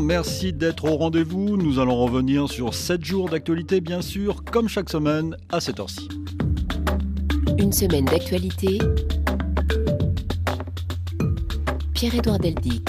merci d'être au rendez-vous. Nous allons revenir sur 7 jours d'actualité, bien sûr, comme chaque semaine à cette heure-ci. Une semaine d'actualité. Pierre-Édouard Deldic.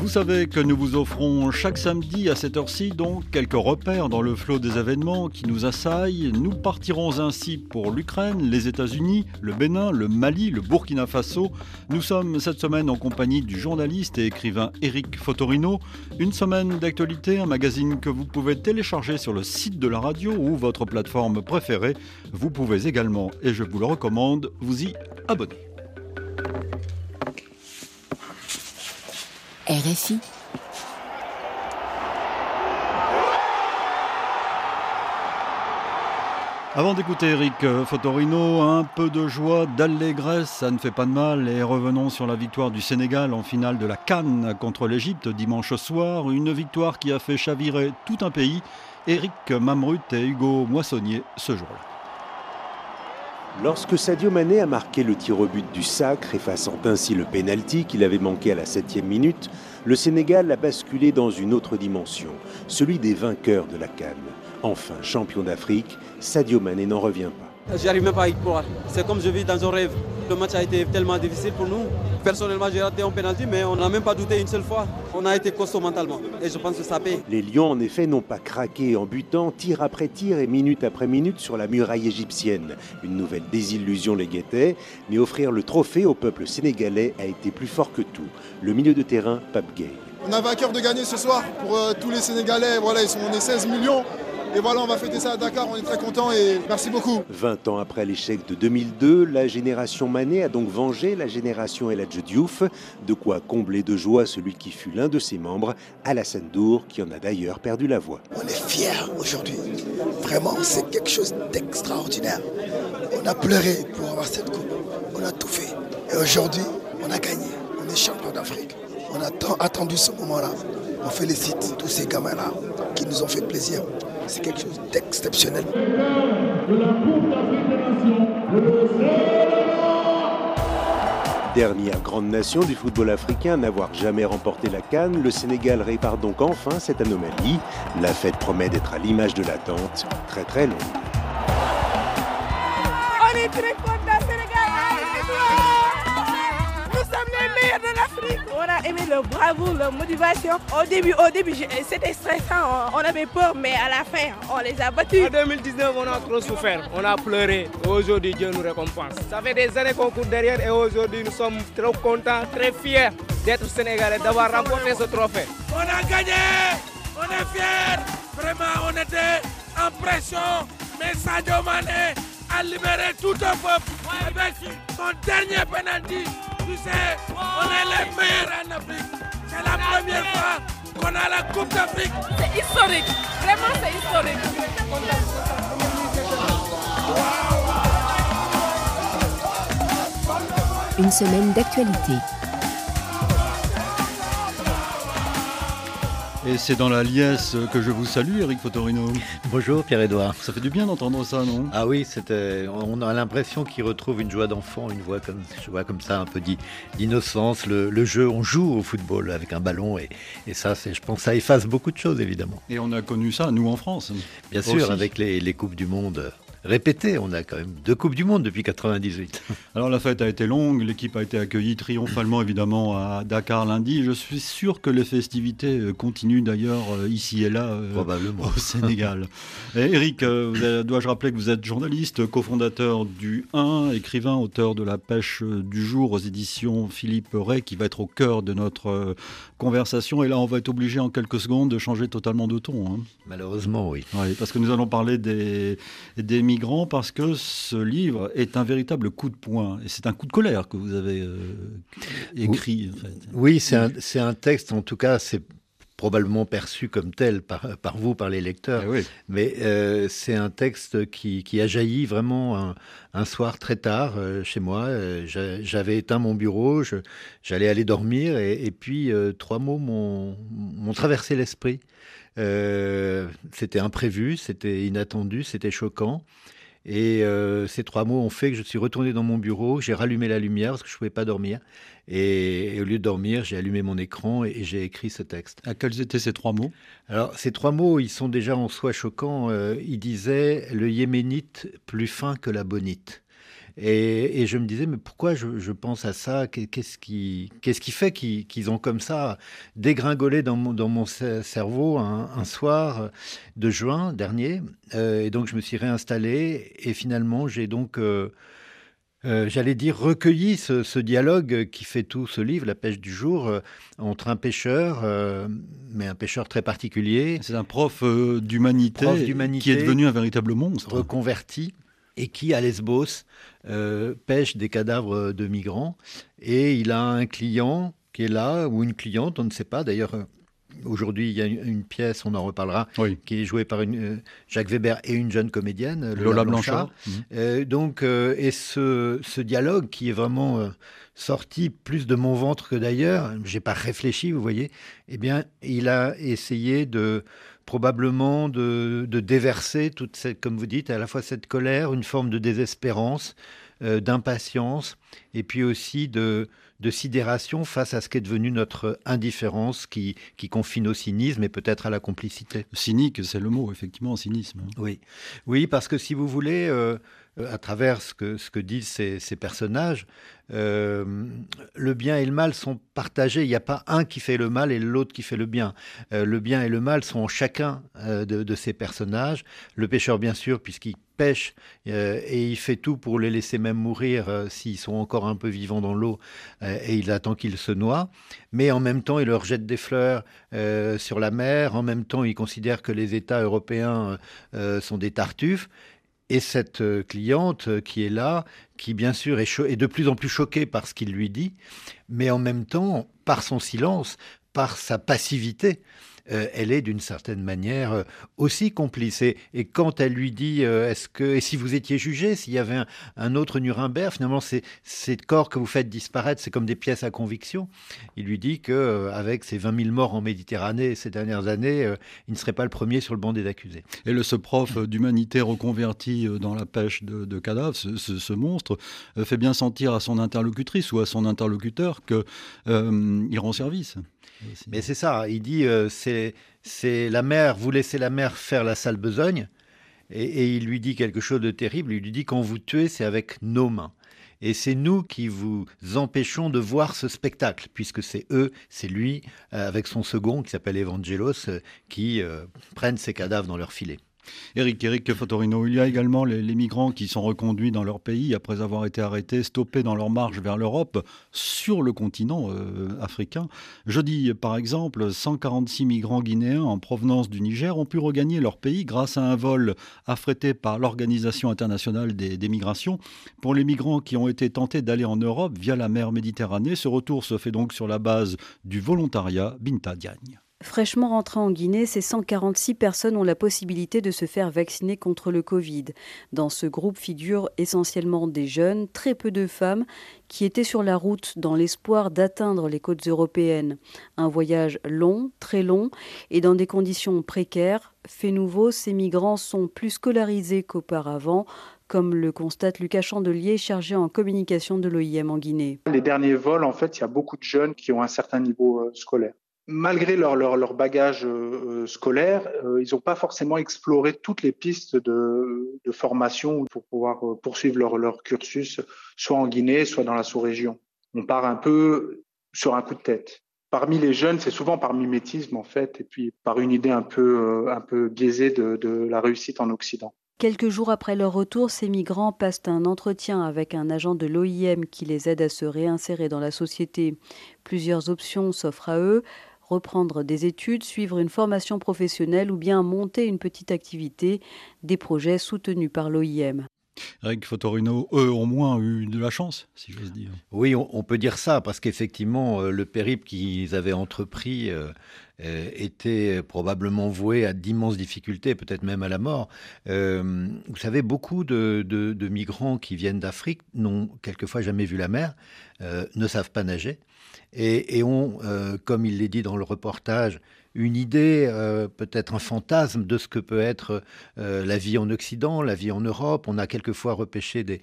Vous savez que nous vous offrons chaque samedi à cette heure-ci donc quelques repères dans le flot des événements qui nous assaillent. Nous partirons ainsi pour l'Ukraine, les États-Unis, le Bénin, le Mali, le Burkina Faso. Nous sommes cette semaine en compagnie du journaliste et écrivain Eric Fotorino. Une semaine d'actualité, un magazine que vous pouvez télécharger sur le site de la radio ou votre plateforme préférée. Vous pouvez également, et je vous le recommande, vous y abonner. RFI. Avant d'écouter Eric Fotorino, un peu de joie, d'allégresse, ça ne fait pas de mal. Et revenons sur la victoire du Sénégal en finale de la Cannes contre l'Égypte dimanche soir. Une victoire qui a fait chavirer tout un pays. Eric Mamrut et Hugo Moissonnier ce jour-là. Lorsque Sadio Mané a marqué le tir au but du sacre, effaçant ainsi le pénalty qu'il avait manqué à la septième minute, le Sénégal a basculé dans une autre dimension, celui des vainqueurs de la Cannes. Enfin champion d'Afrique, Sadio Mané n'en revient pas. J'y arrive même pas à y croire. C'est comme je vis dans un rêve. Le match a été tellement difficile pour nous. Personnellement, j'ai raté un penalty, mais on n'a même pas douté une seule fois. On a été costaud mentalement. Et je pense que ça paye. Les Lions, en effet, n'ont pas craqué en butant tir après tir et minute après minute sur la muraille égyptienne. Une nouvelle désillusion les guettait, mais offrir le trophée au peuple sénégalais a été plus fort que tout. Le milieu de terrain, Pape Gay. On a vainqueur de gagner ce soir pour euh, tous les Sénégalais. Voilà, ils sont on est 16 millions. Et voilà, on va fêter ça à Dakar, on est très contents et merci beaucoup. 20 ans après l'échec de 2002, la génération Mané a donc vengé la génération El Diouf, de quoi combler de joie celui qui fut l'un de ses membres, Alassane Dour, qui en a d'ailleurs perdu la voix. On est fiers aujourd'hui. Vraiment, c'est quelque chose d'extraordinaire. On a pleuré pour avoir cette coupe. On a tout fait. Et aujourd'hui, on a gagné. On est champion d'Afrique. On a tant attendu ce moment-là. On félicite tous ces gamins-là qui nous ont fait plaisir. C'est quelque chose d'exceptionnel. Dernière grande nation du football africain à n'avoir jamais remporté la Cannes, le Sénégal répare donc enfin cette anomalie. La fête promet d'être à l'image de l'attente, très très longue. On est très a aimé le bravo, la motivation. Au début, au début c'était stressant, on avait peur, mais à la fin, on les a battus. En 2019, on a trop souffert, on a pleuré. Aujourd'hui, Dieu nous récompense. Ça fait des années qu'on court derrière et aujourd'hui, nous sommes trop contents, très fiers d'être Sénégalais, d'avoir remporté ce trophée. On a gagné On est fiers Vraiment, on était en pression, mais Sadio Mané a libéré tout un peuple avec son dernier penalty. Tu sais, on est les meilleurs en Afrique. C'est la première fois qu'on a la Coupe d'Afrique. C'est historique, vraiment c'est historique. Une semaine d'actualité. Et c'est dans la liesse que je vous salue, Eric Fotorino. Bonjour Pierre-Édouard. Ça fait du bien d'entendre ça, non? Ah oui, c'était, on a l'impression qu'il retrouve une joie d'enfant, une voix comme, je vois comme ça, un peu d'i- d'innocence. Le, le jeu, on joue au football avec un ballon et, et ça, c'est, je pense, ça efface beaucoup de choses évidemment. Et on a connu ça, nous, en France. Bien sûr, Aussi. avec les, les coupes du monde répétées, on a quand même deux coupes du monde depuis 98. Alors la fête a été longue, l'équipe a été accueillie triomphalement évidemment à Dakar lundi. Je suis sûr que les festivités euh, continuent d'ailleurs euh, ici et là euh, Probablement. au Sénégal. Et Eric, dois-je rappeler que vous êtes journaliste, cofondateur du 1, écrivain, auteur de La pêche du jour aux éditions Philippe Ray, qui va être au cœur de notre conversation. Et là, on va être obligé en quelques secondes de changer totalement de ton. hein. Malheureusement, oui. Oui, parce que nous allons parler des, des migrants, parce que ce livre est un véritable coup de poing. Et c'est un coup de colère que vous avez euh, écrit. en fait. Oui, c'est un, texte, en tout cas, c'est probablement perçu comme tel par, par vous, par les lecteurs. Eh oui. Mais euh, c'est un texte qui, qui a jailli vraiment un, un soir très tard euh, chez moi. J'a- J'avais éteint mon bureau, j'allais aller dormir et, et puis trois mots m'ont traversé l'esprit. Euh, c'était imprévu, c'était inattendu, c'était choquant. Et euh, ces trois mots ont fait que je suis retourné dans mon bureau, j'ai rallumé la lumière parce que je ne pouvais pas dormir. Et, au lieu de dormir, j'ai allumé mon écran et, j'ai écrit ce texte. À quels étaient ces trois mots? Alors, ces trois mots, ils sont déjà en soi choquants. Euh, il disait le yéménite plus fin que la bonite. Et, je me disais, mais pourquoi je, pense à ça? Qu'est-ce qui, qu'est-ce qui fait qu'ils ont comme ça dégringolé dans mon, dans mon cerveau un, soir de juin dernier? Euh, Et donc, je me suis réinstallé et finalement, j'ai donc... Euh, euh, j'allais dire, recueilli ce, dialogue qui fait tout ce livre, La pêche du jour, entre un pêcheur, mais un pêcheur très particulier. C'est un prof d'humanité qui est devenu un véritable monstre. Reconverti, et qui, à Lesbos, euh, pêche des cadavres de migrants. Et il a un client qui est là, ou une cliente, on ne sait pas. D'ailleurs, euh, aujourd'hui, il y a une, pièce, on en reparlera, qui est jouée par une, euh, Jacques Weber et une jeune comédienne, Lola, Blanchard. Mhm. donc, et ce, ce, dialogue qui est vraiment sorti plus de mon ventre que d'ailleurs, j'ai pas réfléchi, vous voyez, eh bien, il a essayé de probablement de, déverser toute cette, comme vous dites, à la fois cette colère, une forme de désespérance, euh, d'impatience, et puis aussi de, de sidération face à ce qu'est devenu notre indifférence qui, qui confine au cynisme et peut-être à la complicité. Cynique, c'est le mot, effectivement, cynisme. Oui, oui parce que si vous voulez, euh, à travers ce que, ce que disent ces, personnages, euh, le bien et le mal sont partagés. Il n'y a pas un qui fait le mal et l'autre qui fait le bien. Euh, le bien et le mal sont chacun euh, de, ces personnages. Le pêcheur, bien sûr, puisqu'il pêche et il fait tout pour les laisser même mourir s'ils sont encore un peu vivants dans l'eau et il attend qu'ils se noient. Mais en même temps, il leur jette des fleurs sur la mer. En même temps, il considère que les États européens sont des tartuffes. Et cette euh, cliente euh, qui est là, qui bien sûr est, est de plus en plus choquée par ce qu'il lui dit, mais en même temps, par son silence, par sa passivité, euh, elle est d'une certaine manière euh, aussi complice. Et, quand elle lui dit, euh, est-ce que, et si vous étiez jugé, s'il y avait un, autre Nuremberg, finalement, ces, ces corps que vous faites disparaître, c'est comme des pièces à conviction. Il lui dit que avec ces 20 000 morts en Méditerranée ces dernières années, il ne serait pas le premier sur le banc des accusés. Et le, ce prof d'humanité reconverti dans la pêche de, cadavres, ce, monstre, fait bien sentir à son interlocutrice ou à son interlocuteur qu'il rend service. Mais c'est ça, il dit euh, c'est la mer, vous laissez la mer faire la sale besogne. Et, il lui dit quelque chose de terrible. Il lui dit quand vous tuez, c'est avec nos mains. Et c'est nous qui vous empêchons de voir ce spectacle, puisque c'est eux, c'est lui, euh, avec son second qui s'appelle Evangelos, euh, qui prennent ces cadavres dans leur filet. Eric, Eric Fotorino, il y a également les, migrants qui sont reconduits dans leur pays après avoir été arrêtés, stoppés dans leur marche vers l'Europe sur le continent euh, africain. Jeudi, par exemple, 146 migrants guinéens en provenance du Niger ont pu regagner leur pays grâce à un vol affrété par l'Organisation internationale des, des migrations. Pour les migrants qui ont été tentés d'aller en Europe via la mer Méditerranée, ce retour se fait donc sur la base du volontariat Binta Diagne. Fraîchement rentrés en Guinée, ces 146 personnes ont la possibilité de se faire vacciner contre le Covid. Dans ce groupe figurent essentiellement des jeunes, très peu de femmes, qui étaient sur la route dans l'espoir d'atteindre les côtes européennes. Un voyage long, très long, et dans des conditions précaires. Fait nouveau, ces migrants sont plus scolarisés qu'auparavant, comme le constate Lucas Chandelier, chargé en communication de l'OIM en Guinée. Les derniers vols, en fait, il y a beaucoup de jeunes qui ont un certain niveau euh, scolaire malgré leur, leur, bagage euh, scolaire, euh, ils n'ont pas forcément exploré toutes les pistes de, formation pour pouvoir euh, poursuivre leur, leur, cursus, soit en Guinée, soit dans la sous-région. On part un peu sur un coup de tête. Parmi les jeunes, c'est souvent par mimétisme en fait, et puis par une idée un peu, un peu biaisée de, de la réussite en Occident. Quelques jours après leur retour, ces migrants passent un entretien avec un agent de l'OIM qui les aide à se réinsérer dans la société. Plusieurs options s'offrent à eux reprendre des études, suivre une formation professionnelle ou bien monter une petite activité, des projets soutenus par l'OIM. Eric Fotorino, eux ont moins eu de la chance, si j'ose dire. Oui, on, peut dire ça, parce qu'effectivement, euh, le périple qu'ils avaient entrepris euh, euh, était probablement voué à d'immenses difficultés, peut-être même à la mort. vous savez, beaucoup de, de migrants qui viennent d'Afrique n'ont quelquefois jamais vu la mer, ne savent pas nager et, et ont, comme il l'est dit dans le reportage, une idée, euh, peut-être un fantasme de ce que peut être euh, la vie en Occident, la vie en Europe. On a quelquefois repêché des,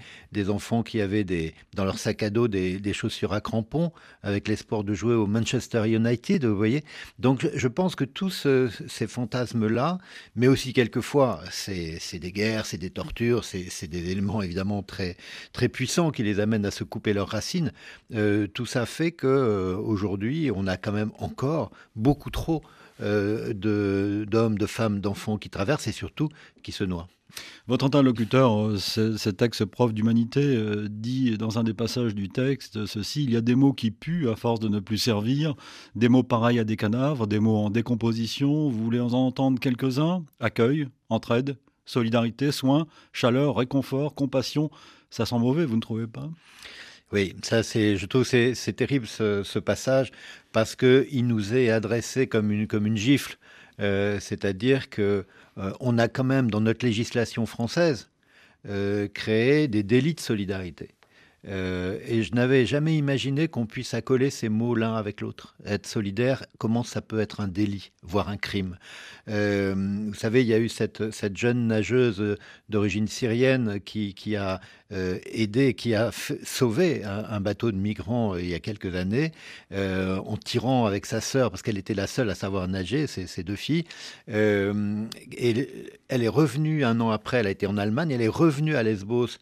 enfants qui avaient des, dans leur sac à dos des, chaussures à crampons avec l'espoir de jouer au Manchester United, vous voyez. Donc je pense que tous ces fantasmes-là, mais aussi quelquefois, c'est des guerres, c'est des tortures, c'est des éléments évidemment très, très puissants qui les amènent à se couper leurs racines. Euh, tout ça fait que aujourd'hui, on a quand même encore beaucoup trop euh, d'hommes, de, femmes, d'enfants qui traversent et surtout qui se noient. Votre interlocuteur, euh, cet ex-prof d'humanité, euh, dit dans un des passages du texte ceci il y a des mots qui puent à force de ne plus servir, des mots pareils à des canavres, des mots en décomposition. Vous voulez en entendre quelques-uns? Accueil, entraide, solidarité, soin, chaleur, réconfort, compassion. Ça sent mauvais, vous ne trouvez pas oui, ça c'est, je trouve c'est, c'est terrible ce, passage parce que il nous est adressé comme une comme une gifle, euh, c'est-à-dire que euh, on a quand même dans notre législation française euh, créé des délits de solidarité. Euh, et je n'avais jamais imaginé qu'on puisse accoler ces mots l'un avec l'autre. Être solidaire, comment ça peut être un délit, voire un crime? Euh, Vous savez, il y a eu cette, jeune nageuse d'origine syrienne qui, a euh, aidé, qui a sauvé un, bateau de migrants il y a quelques années, en tirant avec sa sœur, parce qu'elle était la seule à savoir nager, ces, ces deux filles. Et elle est revenue un an après, elle a été en Allemagne, elle est revenue à Lesbos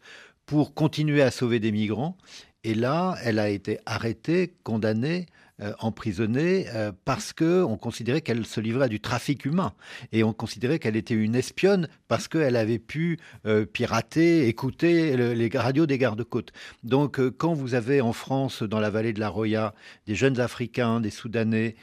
pour continuer à sauver des migrants. Et là, elle a été arrêtée, condamnée, euh, emprisonnée euh, parce que on considérait qu'elle se livrait à du trafic humain et on considérait qu'elle était une espionne parce qu'elle avait pu euh, pirater, écouter le, les radios des gardes-côtes. Donc, quand vous avez en France, dans la vallée de la Roya, des jeunes Africains, des Soudanais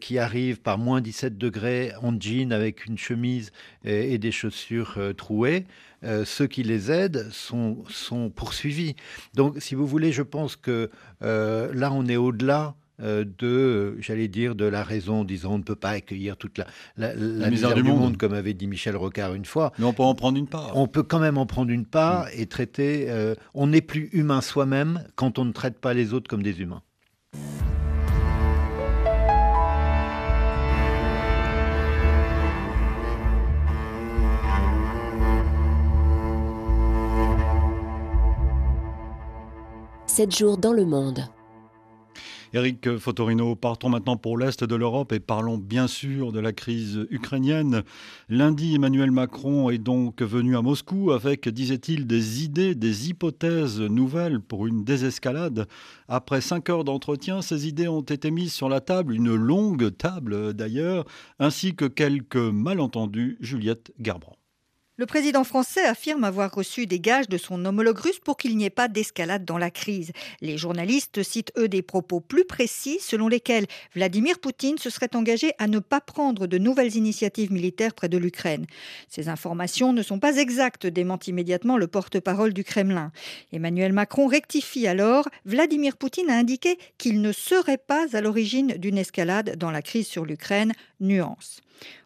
qui arrivent par moins 17 degrés en jean avec une chemise et des chaussures trouées, euh, ceux qui les aident sont, sont poursuivis. Donc, si vous voulez, je pense que euh, là, on est au-delà euh, de, j'allais dire, de la raison, disons, on ne peut pas accueillir toute la, la, la, la misère, du monde. monde. comme avait dit Michel Rocard une fois. Mais on peut en prendre une part. On peut quand même en prendre une part mmh. et traiter. Euh, on n'est plus humain soi-même quand on ne traite pas les autres comme des humains. 7 jours dans le monde. Eric Fotorino, partons maintenant pour l'Est de l'Europe et parlons bien sûr de la crise ukrainienne. Lundi, Emmanuel Macron est donc venu à Moscou avec, disait-il, des idées, des hypothèses nouvelles pour une désescalade. Après cinq heures d'entretien, ces idées ont été mises sur la table, une longue table d'ailleurs, ainsi que quelques malentendus. Juliette Garbrand. Le président français affirme avoir reçu des gages de son homologue russe pour qu'il n'y ait pas d'escalade dans la crise. Les journalistes citent eux des propos plus précis selon lesquels Vladimir Poutine se serait engagé à ne pas prendre de nouvelles initiatives militaires près de l'Ukraine. Ces informations ne sont pas exactes, dément immédiatement le porte-parole du Kremlin. Emmanuel Macron rectifie alors. Vladimir Poutine a indiqué qu'il ne serait pas à l'origine d'une escalade dans la crise sur l'Ukraine. Nuance.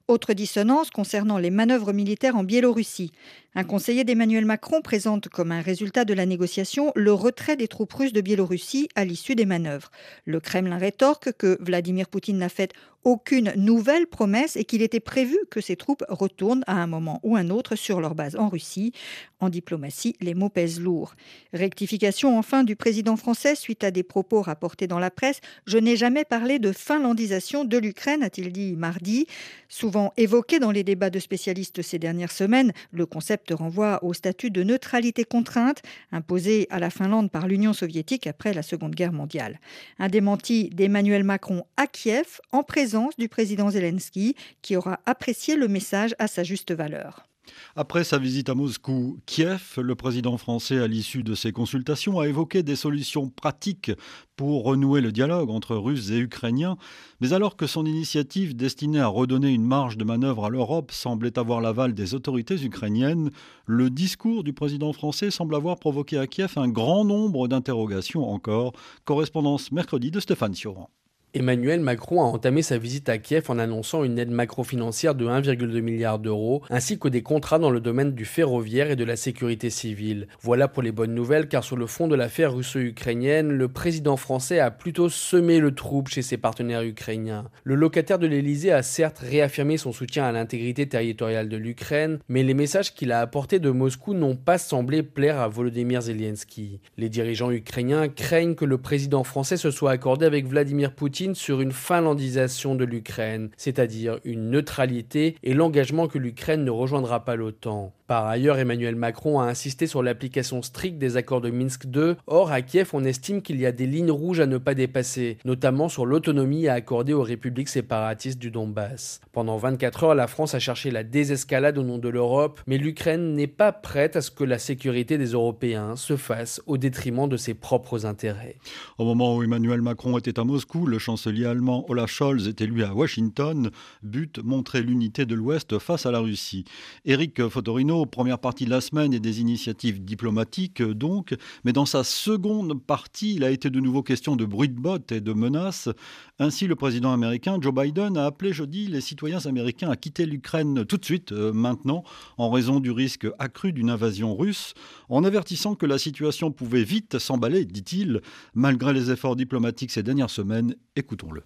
Autre dissonance concernant les manœuvres militaires en Biélorussie. Un conseiller d'Emmanuel Macron présente comme un résultat de la négociation le retrait des troupes russes de Biélorussie à l'issue des manœuvres. Le Kremlin rétorque que Vladimir Poutine n'a fait aucune nouvelle promesse et qu'il était prévu que ces troupes retournent à un moment ou un autre sur leur base en Russie. En diplomatie, les mots pèsent lourd. Rectification enfin du président français suite à des propos rapportés dans la presse. Je n'ai jamais parlé de finlandisation de l'Ukraine, a-t-il dit mardi. Souvent évoqué dans les débats de spécialistes ces dernières semaines, le concept renvoie au statut de neutralité contrainte imposé à la Finlande par l'Union soviétique après la Seconde Guerre mondiale. Un démenti d'Emmanuel Macron à Kiev en présence du président Zelensky qui aura apprécié le message à sa juste valeur. Après sa visite à Moscou, Kiev, le président français, à l'issue de ses consultations, a évoqué des solutions pratiques pour renouer le dialogue entre Russes et Ukrainiens. Mais alors que son initiative destinée à redonner une marge de manœuvre à l'Europe semblait avoir l'aval des autorités ukrainiennes, le discours du président français semble avoir provoqué à Kiev un grand nombre d'interrogations encore. Correspondance mercredi de Stéphane Sioran. Emmanuel Macron a entamé sa visite à Kiev en annonçant une aide macro-financière de 1,2 milliard d'euros, ainsi que des contrats dans le domaine du ferroviaire et de la sécurité civile. Voilà pour les bonnes nouvelles, car sur le fond de l'affaire russo-ukrainienne, le président français a plutôt semé le trouble chez ses partenaires ukrainiens. Le locataire de l'Elysée a certes réaffirmé son soutien à l'intégrité territoriale de l'Ukraine, mais les messages qu'il a apportés de Moscou n'ont pas semblé plaire à Volodymyr Zelensky. Les dirigeants ukrainiens craignent que le président français se soit accordé avec Vladimir Poutine sur une finlandisation de l'Ukraine, c'est-à-dire une neutralité et l'engagement que l'Ukraine ne rejoindra pas l'OTAN. Par ailleurs, Emmanuel Macron a insisté sur l'application stricte des accords de Minsk II. Or, à Kiev, on estime qu'il y a des lignes rouges à ne pas dépasser, notamment sur l'autonomie à accorder aux républiques séparatistes du Donbass. Pendant 24 heures, la France a cherché la désescalade au nom de l'Europe, mais l'Ukraine n'est pas prête à ce que la sécurité des Européens se fasse au détriment de ses propres intérêts. Au moment où Emmanuel Macron était à Moscou, le chancelier allemand Olaf Scholz était lui à Washington, but montrer l'unité de l'Ouest face à la Russie. Eric Fotorino première partie de la semaine et des initiatives diplomatiques donc, mais dans sa seconde partie, il a été de nouveau question de bruit de bottes et de menaces. Ainsi, le président américain Joe Biden a appelé jeudi les citoyens américains à quitter l'Ukraine tout de suite, euh, maintenant, en raison du risque accru d'une invasion russe, en avertissant que la situation pouvait vite s'emballer, dit-il, malgré les efforts diplomatiques ces dernières semaines. Écoutons-le.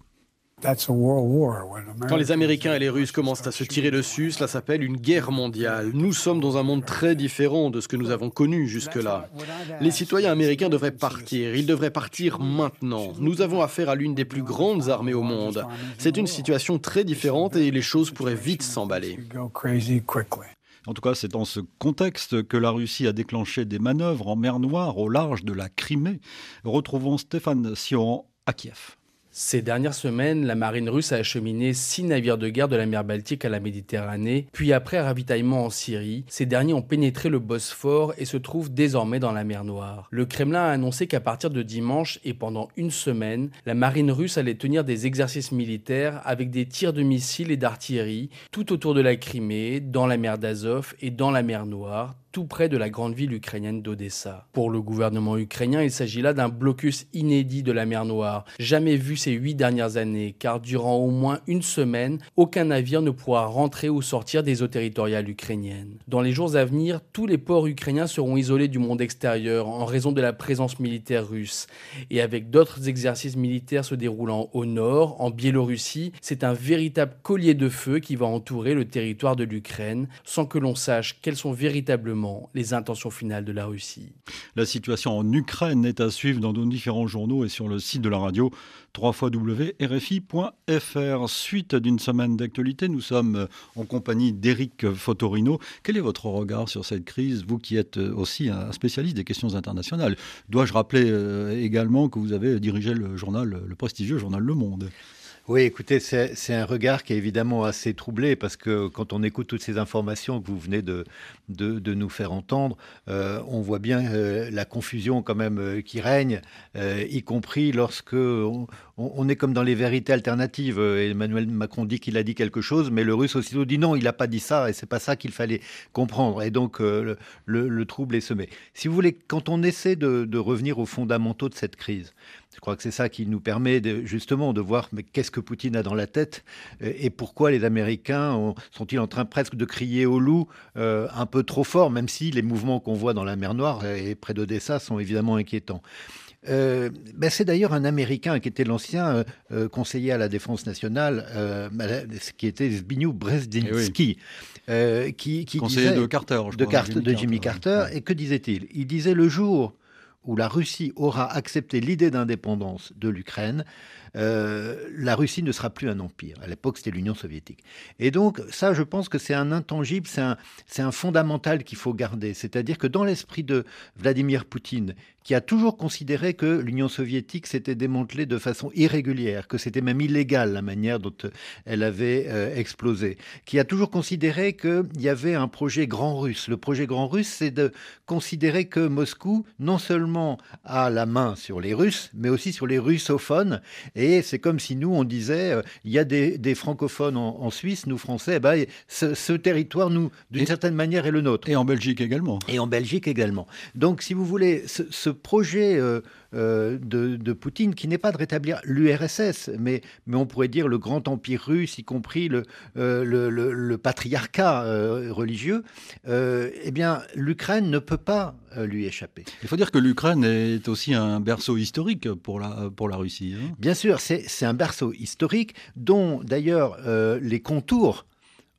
Quand les Américains et les Russes commencent à se tirer dessus, cela s'appelle une guerre mondiale. Nous sommes dans un monde très différent de ce que nous avons connu jusque-là. Les citoyens américains devraient partir. Ils devraient partir maintenant. Nous avons affaire à l'une des plus grandes armées au monde. C'est une situation très différente et les choses pourraient vite s'emballer. En tout cas, c'est dans ce contexte que la Russie a déclenché des manœuvres en mer Noire au large de la Crimée. Retrouvons Stéphane Sioran à Kiev. Ces dernières semaines, la marine russe a acheminé six navires de guerre de la mer Baltique à la Méditerranée, puis après ravitaillement en Syrie, ces derniers ont pénétré le Bosphore et se trouvent désormais dans la mer Noire. Le Kremlin a annoncé qu'à partir de dimanche et pendant une semaine, la marine russe allait tenir des exercices militaires avec des tirs de missiles et d'artillerie tout autour de la Crimée, dans la mer d'Azov et dans la mer Noire, tout près de la grande ville ukrainienne d'Odessa. Pour le gouvernement ukrainien, il s'agit là d'un blocus inédit de la mer Noire, jamais vu ces huit dernières années, car durant au moins une semaine, aucun navire ne pourra rentrer ou sortir des eaux territoriales ukrainiennes. Dans les jours à venir, tous les ports ukrainiens seront isolés du monde extérieur en raison de la présence militaire russe. Et avec d'autres exercices militaires se déroulant au nord, en Biélorussie, c'est un véritable collier de feu qui va entourer le territoire de l'Ukraine, sans que l'on sache quels sont véritablement les intentions finales de la Russie. La situation en Ukraine est à suivre dans nos différents journaux et sur le site de la radio www.rfi.fr. Suite d'une semaine d'actualité, nous sommes en compagnie d'Éric Fotorino. Quel est votre regard sur cette crise, vous qui êtes aussi un spécialiste des questions internationales? Dois-je rappeler euh, également que vous avez dirigé le journal, le prestigieux journal Le Monde? Oui, écoutez, c'est un regard qui est évidemment assez troublé parce que quand on écoute toutes ces informations que vous venez de, nous faire entendre, euh, on voit bien euh, la confusion quand même euh, qui règne, y compris lorsque on, est comme dans les vérités alternatives. Emmanuel Macron dit qu'il a dit quelque chose, mais le russe aussitôt dit non, il n'a pas dit ça et c'est pas ça qu'il fallait comprendre. Et donc le, trouble est semé. Si vous voulez, quand on essaie de revenir aux fondamentaux de cette crise, je crois que c'est ça qui nous permet de, justement de voir mais qu'est-ce que Poutine a dans la tête euh, et pourquoi les Américains sont-ils en train presque de crier au loup euh, un peu trop fort, même si les mouvements qu'on voit dans la mer Noire et près d'Odessa sont évidemment inquiétants. Euh, ben c'est d'ailleurs un Américain qui était l'ancien conseiller à la défense nationale, qui était Zbigniew Brzezinski, eh qui, qui conseiller de Carter, je crois, de, de Jimmy Carter. Et que disait-il? Il disait le jour où la Russie aura accepté l'idée d'indépendance de l'Ukraine, euh, la Russie ne sera plus un empire. À l'époque, c'était l'Union soviétique. Et donc, ça, je pense que c'est un intangible, c'est un, un, fondamental qu'il faut garder. C'est-à-dire que dans l'esprit de Vladimir Poutine, qui a toujours considéré que l'Union soviétique s'était démantelée de façon irrégulière, que c'était même illégal la manière dont elle avait euh, explosé, qui a toujours considéré qu'il y avait un projet grand russe. Le projet grand russe, c'est de considérer que Moscou, non seulement a la main sur les Russes, mais aussi sur les russophones. Et c'est comme si nous, on disait, euh, il y a des, francophones en, Suisse, nous Français, eh ben, ce, territoire, nous, d'une certaine manière, est le nôtre. Et en Belgique également. Et en Belgique également. Donc, si vous voulez, ce projet euh, de, de, Poutine, qui n'est pas de rétablir l'URSS, mais, mais on pourrait dire le grand empire russe, y compris le, le, le, patriarcat religieux, eh bien, l'Ukraine ne peut pas lui échapper. Il faut dire que l'Ukraine est aussi un berceau historique pour la, pour la Russie. Hein. Bien sûr, c'est un berceau historique dont d'ailleurs les contours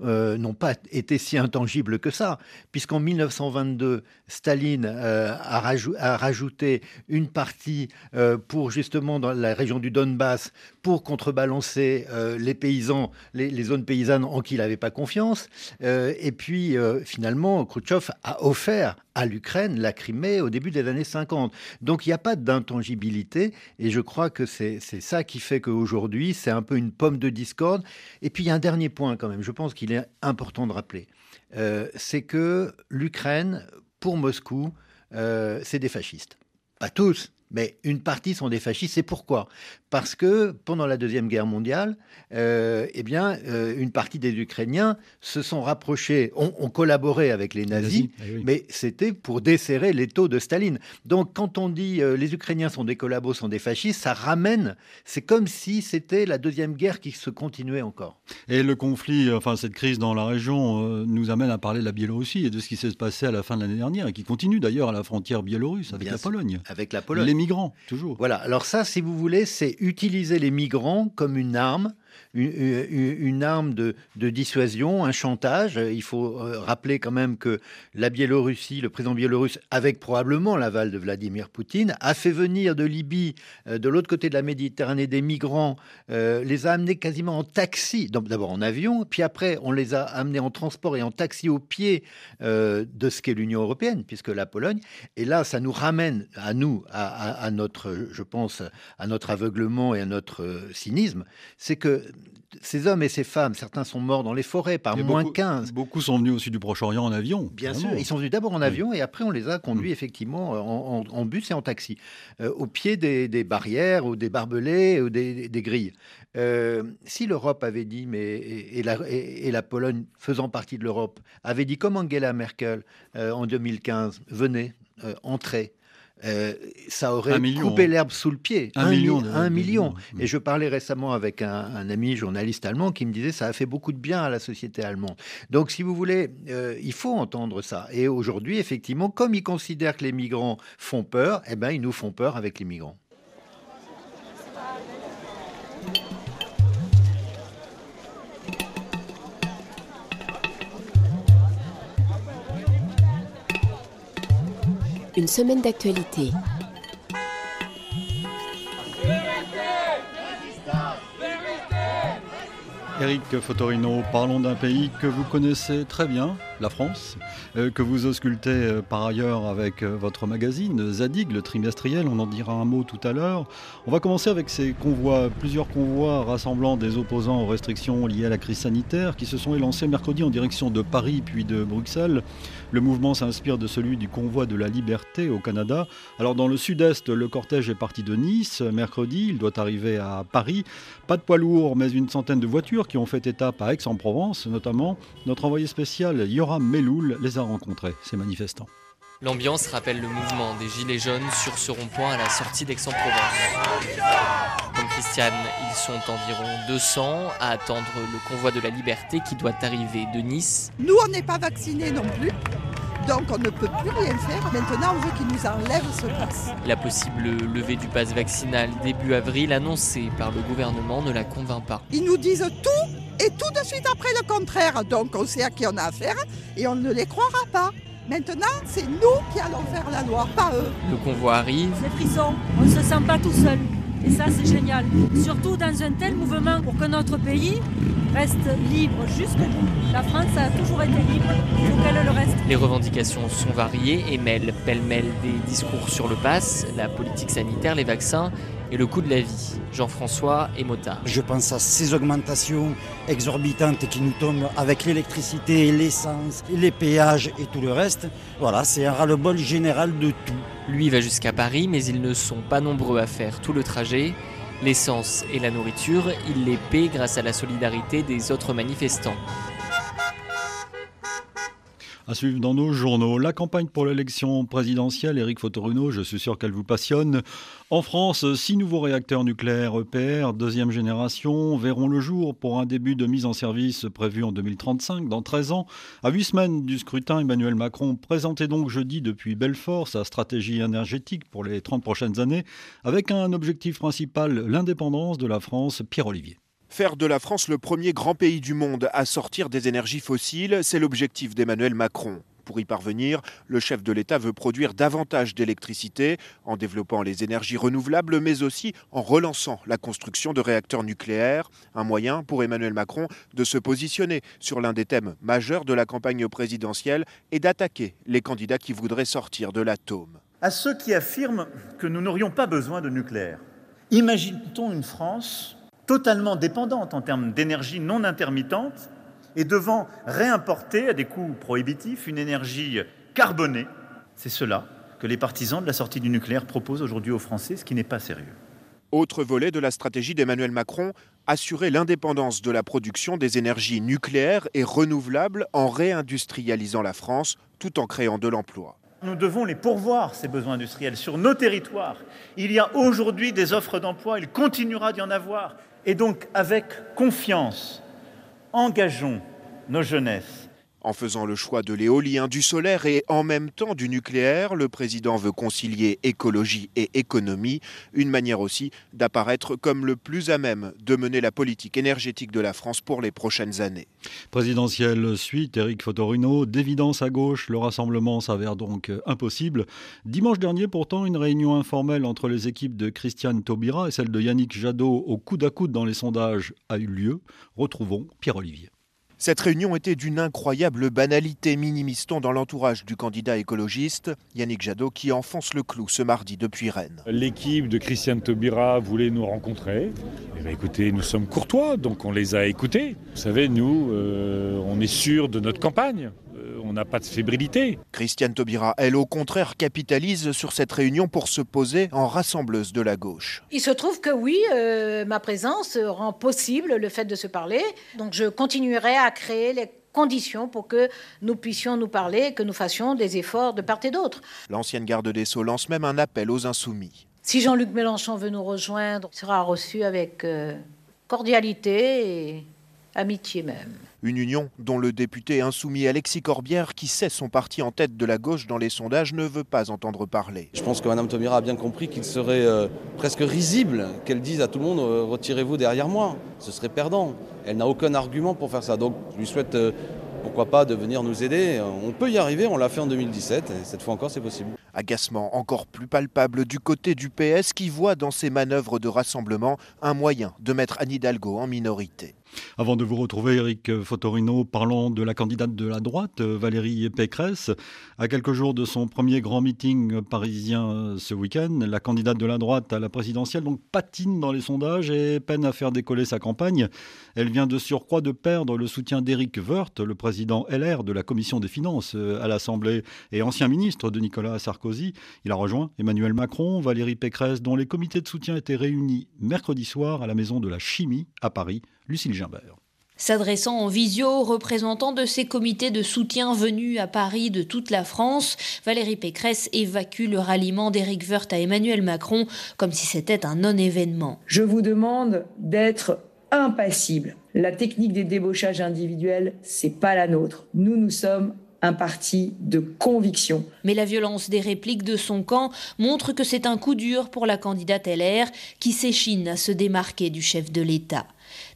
euh, n'ont pas été si intangibles que ça, puisqu'en 1922, Staline euh, a, rajouté une partie euh, pour justement dans la région du Donbass pour contrebalancer les paysans, les, zones paysannes en qui il n'avait pas confiance. et puis finalement, Khrouchtchev a offert à l'Ukraine la Crimée au début des années 50. Donc il n'y a pas d'intangibilité et je crois que c'est ça qui fait qu'aujourd'hui c'est un peu une pomme de discorde. Et puis il y a un dernier point quand même, je pense qu'il est important de rappeler, euh, c'est que l'Ukraine, pour Moscou, euh, c'est des fascistes. Pas tous, mais une partie sont des fascistes. C'est pourquoi? Parce que pendant la Deuxième Guerre mondiale, euh, eh bien, euh, une partie des Ukrainiens se sont rapprochés, ont, collaboré avec les nazis, eh mais c'était pour desserrer les taux de Staline. Donc quand on dit euh, les Ukrainiens sont des collabos, sont des fascistes, ça ramène, c'est comme si c'était la Deuxième Guerre qui se continuait encore. Et le conflit, enfin cette crise dans la région, nous amène à parler de la Biélorussie et de ce qui s'est passé à la fin de l'année dernière, et qui continue d'ailleurs à la frontière biélorusse avec la Pologne. Avec la Pologne migrants, toujours. Voilà, alors ça, si vous voulez, c'est utiliser les migrants comme une arme une, arme de, dissuasion, un chantage. Il faut euh, rappeler quand même que la Biélorussie, le président biélorusse, avec probablement l'aval de Vladimir Poutine, a fait venir de Libye, euh, de l'autre côté de la Méditerranée, des migrants, euh, les a amenés quasiment en taxi, d'abord en avion, puis après on les a amenés en transport et en taxi au pied de ce qu'est l'Union européenne, puisque la Pologne. Et là, ça nous ramène à nous, à notre, je pense, à notre aveuglement et à notre cynisme, c'est que ces hommes et ces femmes, certains sont morts dans les forêts par moins 15. Beaucoup sont venus aussi du Proche-Orient en avion. Bien sûr, ils sont venus d'abord en avion et après on les a conduits mm. effectivement en, bus et en taxi, euh, au pied des, barrières ou des barbelés ou des, grilles. Euh, si l'Europe avait dit, mais et, la, Pologne faisant partie de l'Europe, avait dit comme Angela Merkel euh, en 2015, venez, entrez, euh, ça aurait coupé hein. l'herbe sous le pied. Un, million. un million. Et je parlais récemment avec un, ami journaliste allemand qui me disait ça a fait beaucoup de bien à la société allemande. Donc, si vous voulez, euh, il faut entendre ça. Et aujourd'hui, effectivement, comme ils considèrent que les migrants font peur, eh ben, ils nous font peur avec les migrants. Une semaine d'actualité. Eric Fotorino, parlons d'un pays que vous connaissez très bien, la France, euh, que vous auscultez euh, par ailleurs avec euh, votre magazine Zadig, le trimestriel, on en dira un mot tout à l'heure. On va commencer avec ces convois, plusieurs convois rassemblant des opposants aux restrictions liées à la crise sanitaire qui se sont élancés mercredi en direction de Paris puis de Bruxelles. Le mouvement s'inspire de celui du convoi de la liberté au Canada. Alors dans le sud-est, le cortège est parti de Nice. Mercredi, il doit arriver à Paris. Pas de poids lourds, mais une centaine de voitures qui ont fait étape à Aix-en-Provence, notamment. Notre envoyé spécial Meloul les a rencontrés, ces manifestants. L'ambiance rappelle le mouvement des Gilets jaunes sur ce rond-point à la sortie d'Aix-en-Provence. Comme Christiane, ils sont environ 200 à attendre le convoi de la liberté qui doit arriver de Nice. Nous, on n'est pas vaccinés non plus. Donc on ne peut plus rien faire. Maintenant, on veut qu'ils nous enlèvent ce passe. La possible levée du pass vaccinal début avril annoncée par le gouvernement ne la convainc pas. Ils nous disent tout et tout de suite après le contraire. Donc on sait à qui on a affaire et on ne les croira pas. Maintenant, c'est nous qui allons faire la loi, pas eux. Le convoi arrive. C'est frisson, on ne se sent pas tout seul. Et ça, c'est génial. Surtout dans un tel mouvement pour que notre pays reste libre jusqu'au bout. La France a toujours été libre, il faut qu'elle le reste. Les revendications sont variées et mêlent pêle-mêle des discours sur le pass, la politique sanitaire, les vaccins et le coût de la vie. Jean-François et Motard. Je pense à ces augmentations exorbitantes qui nous tombent avec l'électricité, l'essence, les péages et tout le reste. Voilà, c'est un ras-le-bol général de tout. Lui va jusqu'à Paris, mais ils ne sont pas nombreux à faire tout le trajet. L'essence et la nourriture, il les paie grâce à la solidarité des autres manifestants. À suivre dans nos journaux, la campagne pour l'élection présidentielle, Éric Fotoruno, je suis sûr qu'elle vous passionne. En France, six nouveaux réacteurs nucléaires EPR, deuxième génération, verront le jour pour un début de mise en service prévu en 2035, dans 13 ans. À huit semaines du scrutin, Emmanuel Macron présentait donc jeudi depuis Belfort sa stratégie énergétique pour les 30 prochaines années, avec un objectif principal, l'indépendance de la France. Pierre-Olivier. Faire de la France le premier grand pays du monde à sortir des énergies fossiles, c'est l'objectif d'Emmanuel Macron. Pour y parvenir, le chef de l'État veut produire davantage d'électricité en développant les énergies renouvelables, mais aussi en relançant la construction de réacteurs nucléaires. Un moyen pour Emmanuel Macron de se positionner sur l'un des thèmes majeurs de la campagne présidentielle et d'attaquer les candidats qui voudraient sortir de l'atome. À ceux qui affirment que nous n'aurions pas besoin de nucléaire, imagine-t-on une France totalement dépendante en termes d'énergie non intermittente et devant réimporter à des coûts prohibitifs une énergie carbonée. C'est cela que les partisans de la sortie du nucléaire proposent aujourd'hui aux Français, ce qui n'est pas sérieux. Autre volet de la stratégie d'Emmanuel Macron, assurer l'indépendance de la production des énergies nucléaires et renouvelables en réindustrialisant la France tout en créant de l'emploi. Nous devons les pourvoir, ces besoins industriels, sur nos territoires. Il y a aujourd'hui des offres d'emploi, il continuera d'y en avoir. Et donc, avec confiance, engageons nos jeunesses en faisant le choix de l'éolien, du solaire et en même temps du nucléaire, le président veut concilier écologie et économie, une manière aussi d'apparaître comme le plus à même de mener la politique énergétique de la France pour les prochaines années. Présidentielle suite, Éric Fotorino, d'évidence à gauche, le rassemblement s'avère donc impossible. Dimanche dernier, pourtant, une réunion informelle entre les équipes de Christiane Taubira et celle de Yannick Jadot au coude à coude dans les sondages a eu lieu. Retrouvons Pierre-Olivier. Cette réunion était d'une incroyable banalité, minimise-t-on dans l'entourage du candidat écologiste, Yannick Jadot, qui enfonce le clou ce mardi depuis Rennes. L'équipe de Christiane Taubira voulait nous rencontrer. Eh bien, écoutez, nous sommes courtois, donc on les a écoutés. Vous savez, nous, euh, on est sûr de notre campagne on n'a pas de fébrilité. Christiane Taubira, elle, au contraire, capitalise sur cette réunion pour se poser en rassembleuse de la gauche. Il se trouve que oui, euh, ma présence rend possible le fait de se parler. Donc je continuerai à créer les conditions pour que nous puissions nous parler, que nous fassions des efforts de part et d'autre. L'ancienne garde des Sceaux lance même un appel aux insoumis. Si Jean-Luc Mélenchon veut nous rejoindre, il sera reçu avec euh, cordialité et amitié même. Une union dont le député insoumis Alexis Corbière, qui sait son parti en tête de la gauche dans les sondages, ne veut pas entendre parler. Je pense que Mme Tomira a bien compris qu'il serait euh, presque risible qu'elle dise à tout le monde euh, retirez-vous derrière moi. Ce serait perdant. Elle n'a aucun argument pour faire ça. Donc je lui souhaite euh, pourquoi pas de venir nous aider. On peut y arriver, on l'a fait en 2017 et cette fois encore c'est possible. Agacement encore plus palpable du côté du PS qui voit dans ces manœuvres de rassemblement un moyen de mettre Anne Hidalgo en minorité. Avant de vous retrouver, Eric Fotorino, parlons de la candidate de la droite, Valérie Pécresse. À quelques jours de son premier grand meeting parisien ce week-end, la candidate de la droite à la présidentielle donc patine dans les sondages et peine à faire décoller sa campagne. Elle vient de surcroît de perdre le soutien d'Éric Woerth, le président LR de la commission des finances à l'Assemblée et ancien ministre de Nicolas Sarkozy. Il a rejoint Emmanuel Macron, Valérie Pécresse, dont les comités de soutien étaient réunis mercredi soir à la Maison de la Chimie à Paris. Lucille Gimbert. S'adressant en visio aux représentants de ces comités de soutien venus à Paris de toute la France, Valérie Pécresse évacue le ralliement d'Éric Woerth à Emmanuel Macron comme si c'était un non-événement. Je vous demande d'être impassible. La technique des débauchages individuels, c'est pas la nôtre. Nous, nous sommes un parti de conviction. Mais la violence des répliques de son camp montre que c'est un coup dur pour la candidate LR qui s'échine à se démarquer du chef de l'État.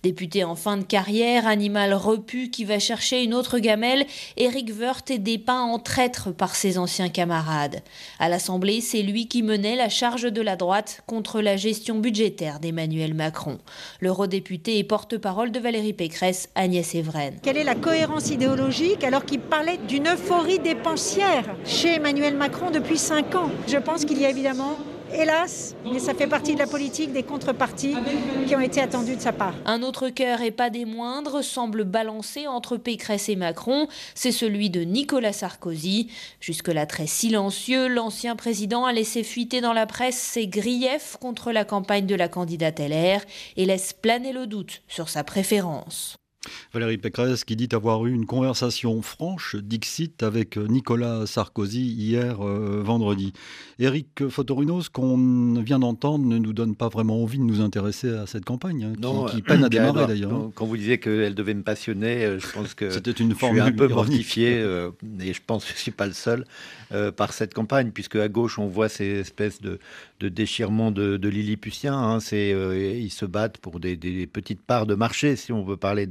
Député en fin de carrière, animal repu qui va chercher une autre gamelle, Éric Woerth est dépeint en traître par ses anciens camarades. À l'Assemblée, c'est lui qui menait la charge de la droite contre la gestion budgétaire d'Emmanuel Macron. L'eurodéputé et porte-parole de Valérie Pécresse, Agnès Evren. Quelle est la cohérence idéologique alors qu'il parlait d'une euphorie dépensière chez Emmanuel Macron depuis cinq ans? Je pense qu'il y a évidemment hélas, mais ça fait partie de la politique des contreparties qui ont été attendues de sa part. Un autre cœur, et pas des moindres, semble balancer entre Pécresse et Macron. C'est celui de Nicolas Sarkozy. Jusque-là très silencieux, l'ancien président a laissé fuiter dans la presse ses griefs contre la campagne de la candidate LR et laisse planer le doute sur sa préférence. Valérie Pécresse qui dit avoir eu une conversation franche, Dixit, avec Nicolas Sarkozy hier euh, vendredi. Éric Fotorino, ce qu'on vient d'entendre ne nous donne pas vraiment envie de nous intéresser à cette campagne, hein, non, qui, peine à démarrer d'ailleurs. Quand vous disiez qu'elle devait me passionner, euh, je pense que c'était une forme je suis un peu mortifié, euh, et je pense que je ne suis pas le seul, par cette campagne, puisque à gauche on voit ces espèces de, de déchirements de, de Lilliputiens. Hein, ils se battent pour des, petites parts de marché, si on veut parler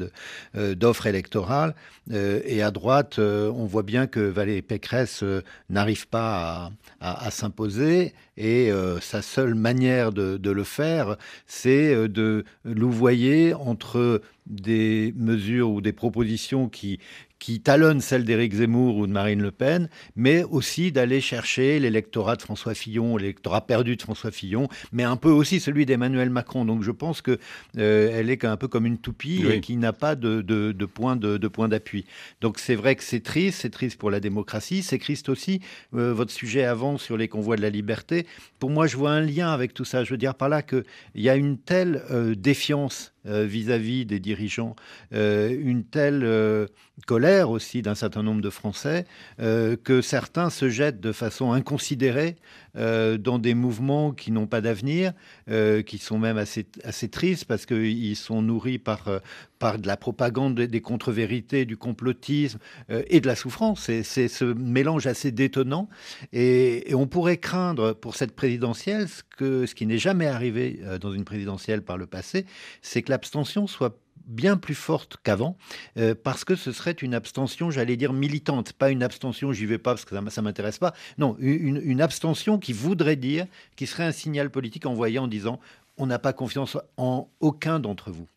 euh, d'offres électorales. Euh, et à droite, euh, on voit bien que Valérie Pécresse n'arrive pas à, s'imposer. Et sa seule manière de, de le faire, c'est de louvoyer entre des mesures ou des propositions qui, qui talonne celle d'Éric Zemmour ou de Marine Le Pen, mais aussi d'aller chercher l'électorat de François Fillon, l'électorat perdu de François Fillon, mais un peu aussi celui d'Emmanuel Macron. Donc je pense que euh, elle est un peu comme une toupie et qui n'a pas de, de, point de, point d'appui. Donc c'est vrai que c'est triste, c'est triste pour la démocratie, c'est triste aussi euh, votre sujet avant sur les convois de la liberté. Pour moi, je vois un lien avec tout ça. Je veux dire par là qu'il y a une telle euh, défiance euh, vis-à-vis des dirigeants, euh, une telle euh, colère aussi d'un certain nombre de Français que certains se jettent de façon inconsidérée dans des mouvements qui n'ont pas d'avenir, qui sont même assez, assez tristes parce qu'ils sont nourris par, par de la propagande, des contre-vérités, du complotisme et de la souffrance. C'est ce mélange assez détonnant. Et, et, on pourrait craindre pour cette présidentielle, ce, que, ce qui n'est jamais arrivé dans une présidentielle par le passé, c'est que l'abstention soit bien plus forte qu'avant, euh, parce que ce serait une abstention, j'allais dire, militante, pas une abstention, j'y vais pas parce que ça ne m'intéresse pas, non, une, une, abstention qui voudrait dire, qui serait un signal politique envoyé en disant, on n'a pas confiance en aucun d'entre vous.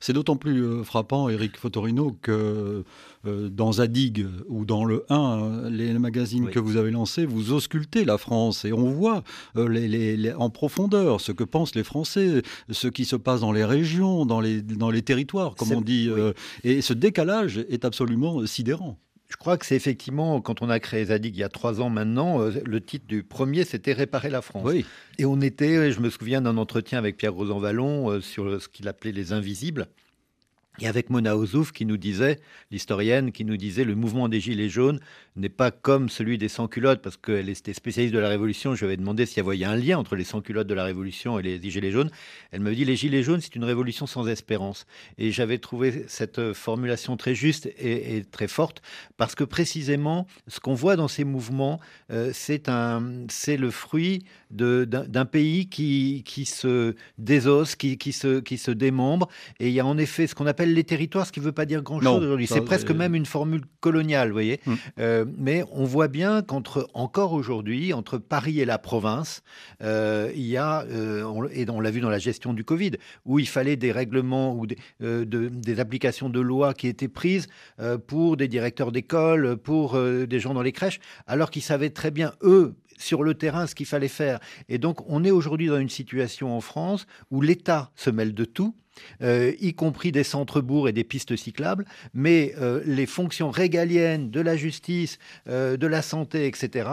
C'est d'autant plus euh, frappant, Eric Fotorino, que euh, dans Zadig ou dans le 1, les magazines que vous avez lancés, vous auscultez la France et on voit euh, en profondeur ce que pensent les Français, ce qui se passe dans les régions, dans les, dans les territoires, comme on dit. et ce décalage est absolument sidérant. Je crois que c'est effectivement, quand on a créé Zadig il y a trois ans maintenant, euh, le titre du premier, c'était Réparer la France. Et on était, je me souviens d'un entretien avec Pierre Rosanvallon euh, sur ce qu'il appelait les invisibles. Et avec Mona Ozouf qui nous disait, l'historienne, qui nous disait le mouvement des Gilets jaunes n'est pas comme celui des sans-culottes, parce qu'elle était spécialiste de la Révolution. Je lui avais demandé s'il y avait un lien entre les sans-culottes de la Révolution et les Gilets jaunes. Elle me dit les Gilets jaunes, c'est une révolution sans espérance. Et j'avais trouvé cette formulation très juste et, très forte, parce que précisément, ce qu'on voit dans ces mouvements, euh, c'est c'est le fruit d'un pays qui, qui se désosse, qui, qui, se, qui se démembre. Et il y a en effet ce qu'on appelle les territoires, ce qui ne veut pas dire grand-chose aujourd'hui. C'est presque euh, même une formule coloniale, vous voyez. Euh, mais on voit bien qu'entre encore aujourd'hui, entre Paris et la province, euh, il y a, et on l'a vu dans la gestion du Covid, où il fallait des règlements ou des, des applications de loi qui étaient prises pour des directeurs d'école, pour des gens dans les crèches, alors qu'ils savaient très bien, eux, sur le terrain ce qu'il fallait faire. Et donc, on est aujourd'hui dans une situation en France où l'État se mêle de tout euh, y compris des centres-bourgs et des pistes cyclables, mais euh, les fonctions régaliennes de la justice, euh, de la santé, etc.,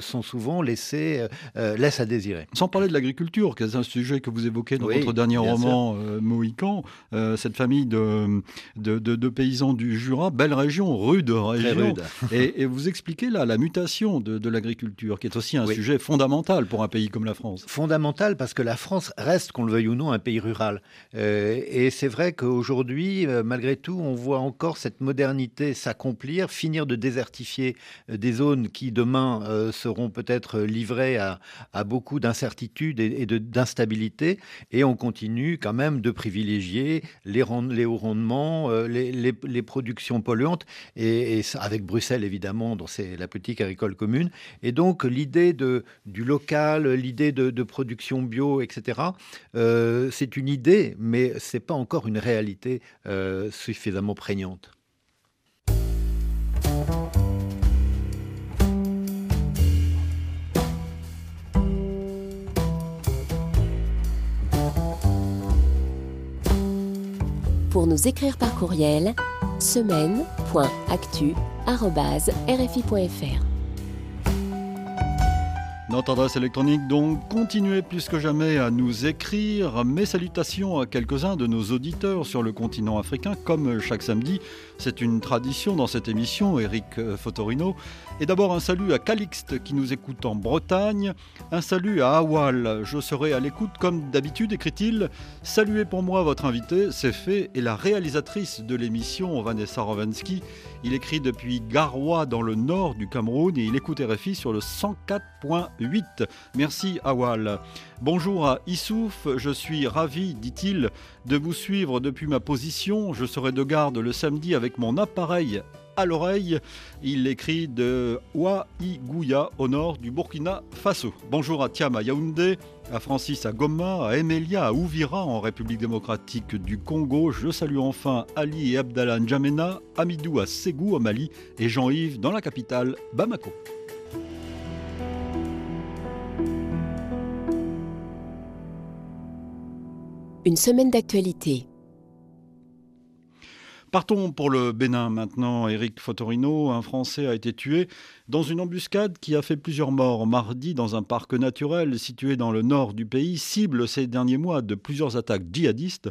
sont souvent laissées, laissent à désirer. Sans parler de l'agriculture, qui est un sujet que vous évoquez dans votre dernier roman, Mohican, cette famille de, de, paysans du Jura, belle région, rude région. Et, vous expliquez là la mutation de, l'agriculture, qui est aussi un sujet fondamental pour un pays comme la France. Fondamental parce que la France reste, qu'on le veuille ou non, un pays rural. Euh, et c'est vrai qu'aujourd'hui, euh, malgré tout, on voit encore cette modernité s'accomplir, finir de désertifier euh, des zones qui demain seront peut-être livrées à, beaucoup d'incertitudes et, d'instabilité. Et on continue quand même de privilégier les, hauts rendements, les, productions polluantes, et, avec Bruxelles évidemment dans la politique agricole commune. Et donc l'idée du local, l'idée de, production bio, etc., c'est une idée, mais ce n'est pas encore une réalité euh, suffisamment prégnante. Pour nous écrire par courriel, semaine.actu.rfi.fr. Notre adresse électronique donc, continuez plus que jamais à nous écrire. Mes salutations à quelques-uns de nos auditeurs sur le continent africain, comme chaque samedi. C'est une tradition dans cette émission, Eric Fotorino. Et d'abord un salut à Calixte qui nous écoute en Bretagne. Un salut à Awal. Je serai à l'écoute comme d'habitude, écrit-il. Saluez pour moi votre invité, c'est fait, et la réalisatrice de l'émission, Vanessa Rovensky. Il écrit depuis Garoua dans le nord du Cameroun et il écoute RFI sur le 104.8. Merci Awal. Bonjour à Issouf, je suis ravi, dit-il, de vous suivre depuis ma position. Je serai de garde le samedi avec mon appareil à l'oreille. Il écrit de Ouaigouya au nord du Burkina Faso. Bonjour à Tiam à Yaoundé, à Francis à Goma, à Emelia à Ouvira en République démocratique du Congo. Je salue enfin Ali et Abdallah N'Djamena, Amidou à Ségou au Mali et Jean-Yves dans la capitale Bamako. Une semaine d'actualité. Partons pour le Bénin maintenant. Eric Fotorino, un Français, a été tué dans une embuscade qui a fait plusieurs morts mardi dans un parc naturel situé dans le nord du pays, cible ces derniers mois de plusieurs attaques djihadistes.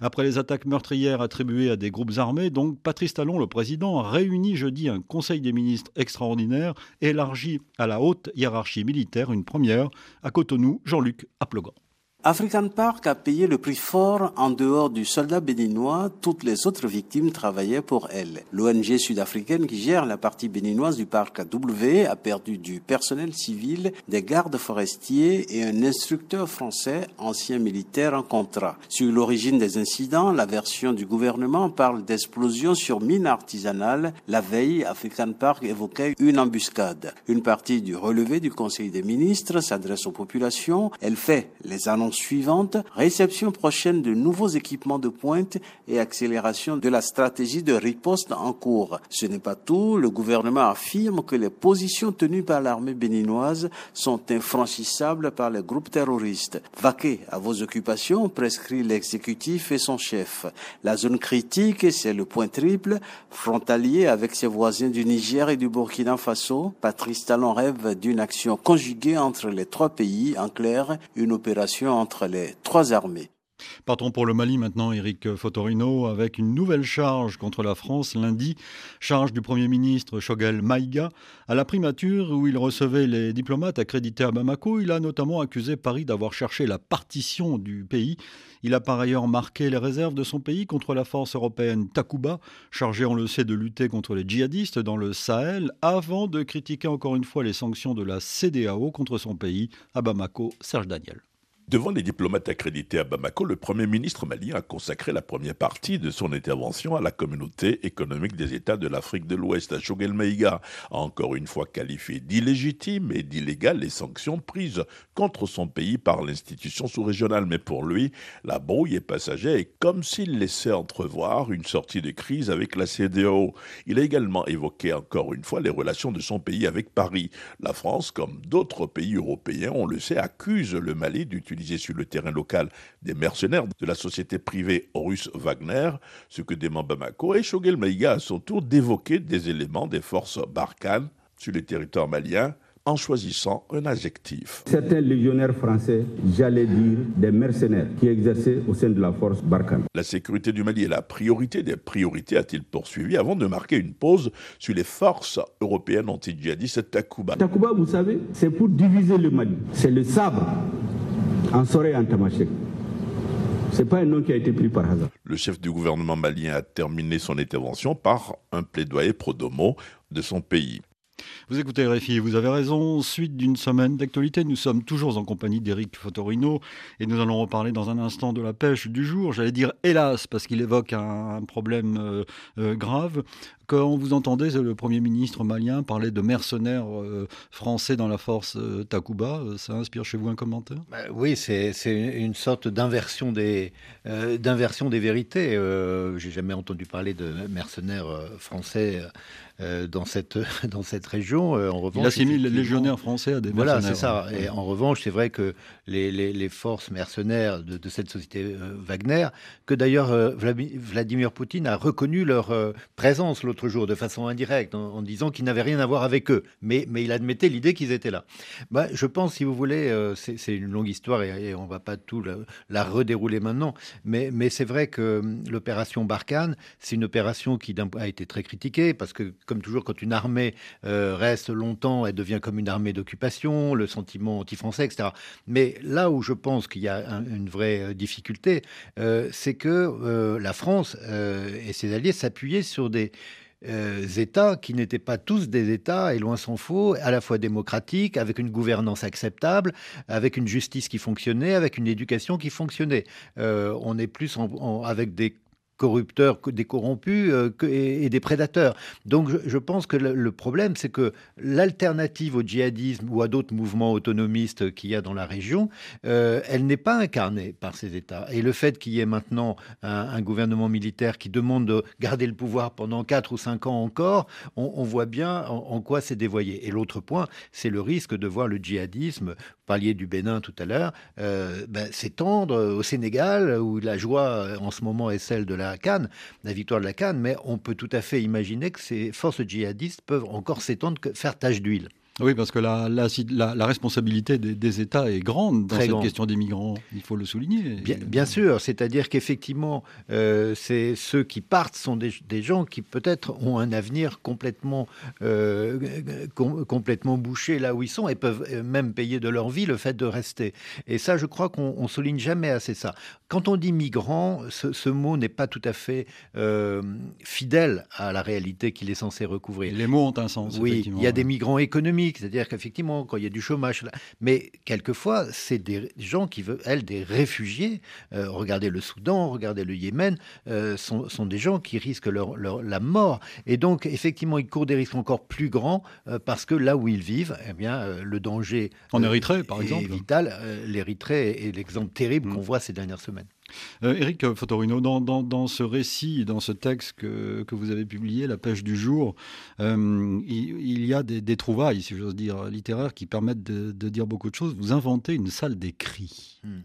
Après les attaques meurtrières attribuées à des groupes armés, donc Patrice Talon, le président, a réuni jeudi un conseil des ministres extraordinaire élargi à la haute hiérarchie militaire, une première à Cotonou, Jean-Luc Aplogan. African Park a payé le prix fort en dehors du soldat béninois. Toutes les autres victimes travaillaient pour elle. L'ONG sud-africaine qui gère la partie béninoise du parc W a perdu du personnel civil, des gardes forestiers et un instructeur français, ancien militaire en contrat. Sur l'origine des incidents, la version du gouvernement parle d'explosion sur mine artisanale. La veille, African Park évoquait une embuscade. Une partie du relevé du Conseil des ministres s'adresse aux populations. Elle fait les annonces suivante, réception prochaine de nouveaux équipements de pointe et accélération de la stratégie de riposte en cours. Ce n'est pas tout, le gouvernement affirme que les positions tenues par l'armée béninoise sont infranchissables par les groupes terroristes. Vaquez à vos occupations, prescrit l'exécutif et son chef. La zone critique, c'est le point triple, frontalier avec ses voisins du Niger et du Burkina Faso. Patrice Talon rêve d'une action conjuguée entre les trois pays, en clair, une opération entre les trois armées. Partons pour le Mali maintenant, Eric Fotorino, avec une nouvelle charge contre la France lundi, charge du Premier ministre Shogel Maïga. À la primature où il recevait les diplomates accrédités à Bamako, il a notamment accusé Paris d'avoir cherché la partition du pays. Il a par ailleurs marqué les réserves de son pays contre la force européenne Takuba, chargée, on le sait, de lutter contre les djihadistes dans le Sahel, avant de critiquer encore une fois les sanctions de la CDAO contre son pays, à Bamako, Serge Daniel. Devant les diplomates accrédités à Bamako, le Premier ministre malien a consacré la première partie de son intervention à la communauté économique des États de l'Afrique de l'Ouest, à a encore une fois qualifié d'illégitime et d'illégale les sanctions prises contre son pays par l'institution sous-régionale. Mais pour lui, la brouille est passagère et comme s'il laissait entrevoir une sortie de crise avec la CDO. Il a également évoqué encore une fois les relations de son pays avec Paris. La France, comme d'autres pays européens, on le sait, accuse le Mali d'utiliser sur le terrain local des mercenaires de la société privée Horus Wagner, ce que dément Bamako, et Shogel Maïga à son tour d'évoquer des éléments des forces Barkhane sur le territoire malien en choisissant un adjectif. Certains légionnaires français, j'allais dire des mercenaires qui exerçaient au sein de la force Barkhane. La sécurité du Mali est la priorité des priorités, a-t-il poursuivi, avant de marquer une pause sur les forces européennes anti-djihadistes Takuba. Takuba, vous savez, c'est pour diviser le Mali. C'est le sabre en Soré en Tamashek. C'est pas un nom qui a été pris par hasard. Le chef du gouvernement malien a terminé son intervention par un plaidoyer pro domo de son pays. Vous écoutez RFI, vous avez raison. Suite d'une semaine d'actualité, nous sommes toujours en compagnie d'Éric Fotorino et nous allons reparler dans un instant de la pêche du jour. J'allais dire hélas, parce qu'il évoque un, problème euh, euh, grave. Quand vous entendez le Premier ministre malien parler de mercenaires euh, français dans la force Takuba, ça inspire chez vous un commentaire? Bah, Oui, c'est une sorte d'inversion des, d'inversion des vérités. J'ai jamais entendu parler de mercenaires français dans cette, dans cette région. en revanche, il assimile les légionnaires français à des mercenaires. Voilà, c'est ça. Et en revanche, c'est vrai que les, les, forces mercenaires de, de cette société Wagner, que d'ailleurs Vladimir Poutine a reconnu leur présence l'autre jour de façon indirecte, en, disant qu'il n'avait rien à voir avec eux, mais, mais il admettait l'idée qu'ils étaient là. Bah, je pense, si vous voulez, c'est une longue histoire et, on ne va pas tout la, redérouler maintenant, mais, mais c'est vrai que hum, l'opération Barkhane, c'est une opération qui a été très critiquée parce que, comme toujours, quand une armée euh, reste longtemps, elle devient comme une armée d'occupation, le sentiment anti-français, etc. Mais là où je pense qu'il y a une vraie euh, difficulté, euh, c'est que la France et ses alliés s'appuyaient sur des États qui n'étaient pas tous des États, et loin s'en faut, à la fois démocratiques, avec une gouvernance acceptable, avec une justice qui fonctionnait, avec une éducation qui fonctionnait. on est plus avec des corrupteurs, des corrompus euh, et, des prédateurs. Donc je, pense que le, problème, c'est que l'alternative au djihadisme ou à d'autres mouvements autonomistes qu'il y a dans la région, euh, elle n'est pas incarnée par ces États. Et le fait qu'il y ait maintenant un, gouvernement militaire qui demande de garder le pouvoir pendant 4 ou 5 ans encore, on, voit bien en, quoi c'est dévoyé. Et l'autre point, c'est le risque de voir le djihadisme parliez du Bénin tout à l'heure, euh, ben, s'étendre au Sénégal, où la joie en ce moment est celle de la Cannes, la victoire de la Cannes, mais on peut tout à fait imaginer que ces forces djihadistes peuvent encore s'étendre, faire tache d'huile. Oui, parce que la, la, responsabilité des, États est grande dans cette question des migrants, il faut le souligner. Bien, sûr, c'est-à-dire qu'effectivement, euh, c'est ceux qui partent sont des, gens qui peut-être ont un avenir complètement, euh, complètement bouché là où ils sont et peuvent euh, même payer de leur vie le fait de rester. Et ça, je crois qu'on souligne jamais assez ça. Quand on dit migrant, ce, mot n'est pas tout à fait fidèle à la réalité qu'il est censé recouvrir. Les mots ont un sens. Oui, il y a des migrants économiques c'est-à-dire qu'effectivement, quand il y a du chômage, mais quelquefois, c'est des gens qui veulent, elles, des réfugiés. Euh, regardez le Soudan, regardez le Yémen, euh, sont, des gens qui risquent leur, la mort. Et donc, effectivement, ils courent des risques encore plus grands euh, parce que là où ils vivent, eh bien, le danger. En Érythrée, par exemple. Est vital. L'Érythrée est l'exemple terrible qu'on mm. voit ces dernières semaines. Eric euh, Fotorino, dans, ce récit, dans ce texte que, vous avez publié, La pêche du jour, euh, il, y a des, trouvailles, si j'ose dire, littéraires qui permettent de, dire beaucoup de choses. Vous inventez une salle d'écrit. Hmm.